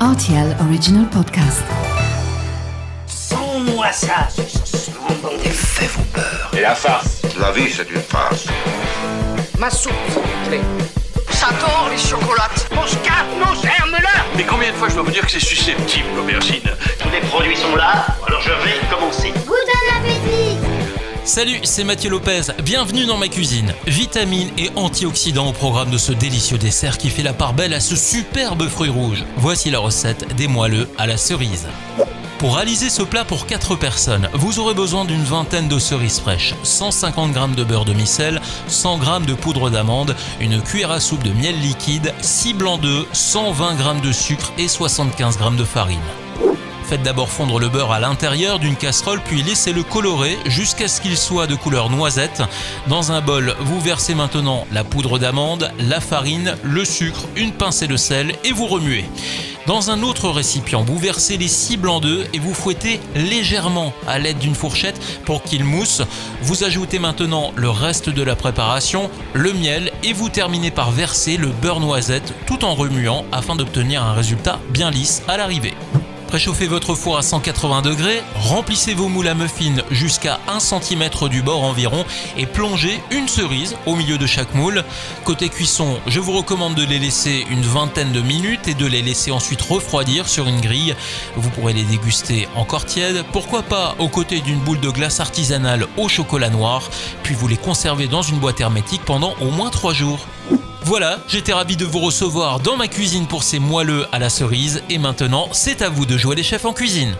RTL Original Podcast. Sans-moi ça, Des faits vos peurs. Et la farce La vie, c'est une farce. Ma soupe, s'il vous plaît. J'adore les chocolates. Mon scarpe, mon germe-là Mais combien de fois je dois vous dire que c'est susceptible, l'aubergine? Tous les produits sont là, Salut, c'est Mathieu Lopez. Bienvenue dans ma cuisine. Vitamines et antioxydants au programme de ce délicieux dessert qui fait la part belle à ce superbe fruit rouge. Voici la recette des moelleux à la cerise. Pour réaliser ce plat pour 4 personnes, vous aurez besoin d'une vingtaine de cerises fraîches, 150 g de beurre de micelle, 100 g de poudre d'amande, une cuillère à soupe de miel liquide, 6 blancs d'œufs, 120 g de sucre et 75 g de farine. Faites d'abord fondre le beurre à l'intérieur d'une casserole puis laissez-le colorer jusqu'à ce qu'il soit de couleur noisette. Dans un bol, vous versez maintenant la poudre d'amande, la farine, le sucre, une pincée de sel et vous remuez. Dans un autre récipient, vous versez les 6 blancs d'œufs et vous fouettez légèrement à l'aide d'une fourchette pour qu'il mousse. Vous ajoutez maintenant le reste de la préparation, le miel et vous terminez par verser le beurre noisette tout en remuant afin d'obtenir un résultat bien lisse à l'arrivée. Préchauffez votre four à 180 degrés, remplissez vos moules à muffins jusqu'à 1 cm du bord environ et plongez une cerise au milieu de chaque moule. Côté cuisson, je vous recommande de les laisser une vingtaine de minutes et de les laisser ensuite refroidir sur une grille. Vous pourrez les déguster encore tièdes, pourquoi pas aux côtés d'une boule de glace artisanale au chocolat noir, puis vous les conservez dans une boîte hermétique pendant au moins 3 jours. Voilà, j'étais ravi de vous recevoir dans ma cuisine pour ces moelleux à la cerise et maintenant c'est à vous de jouer les chefs en cuisine.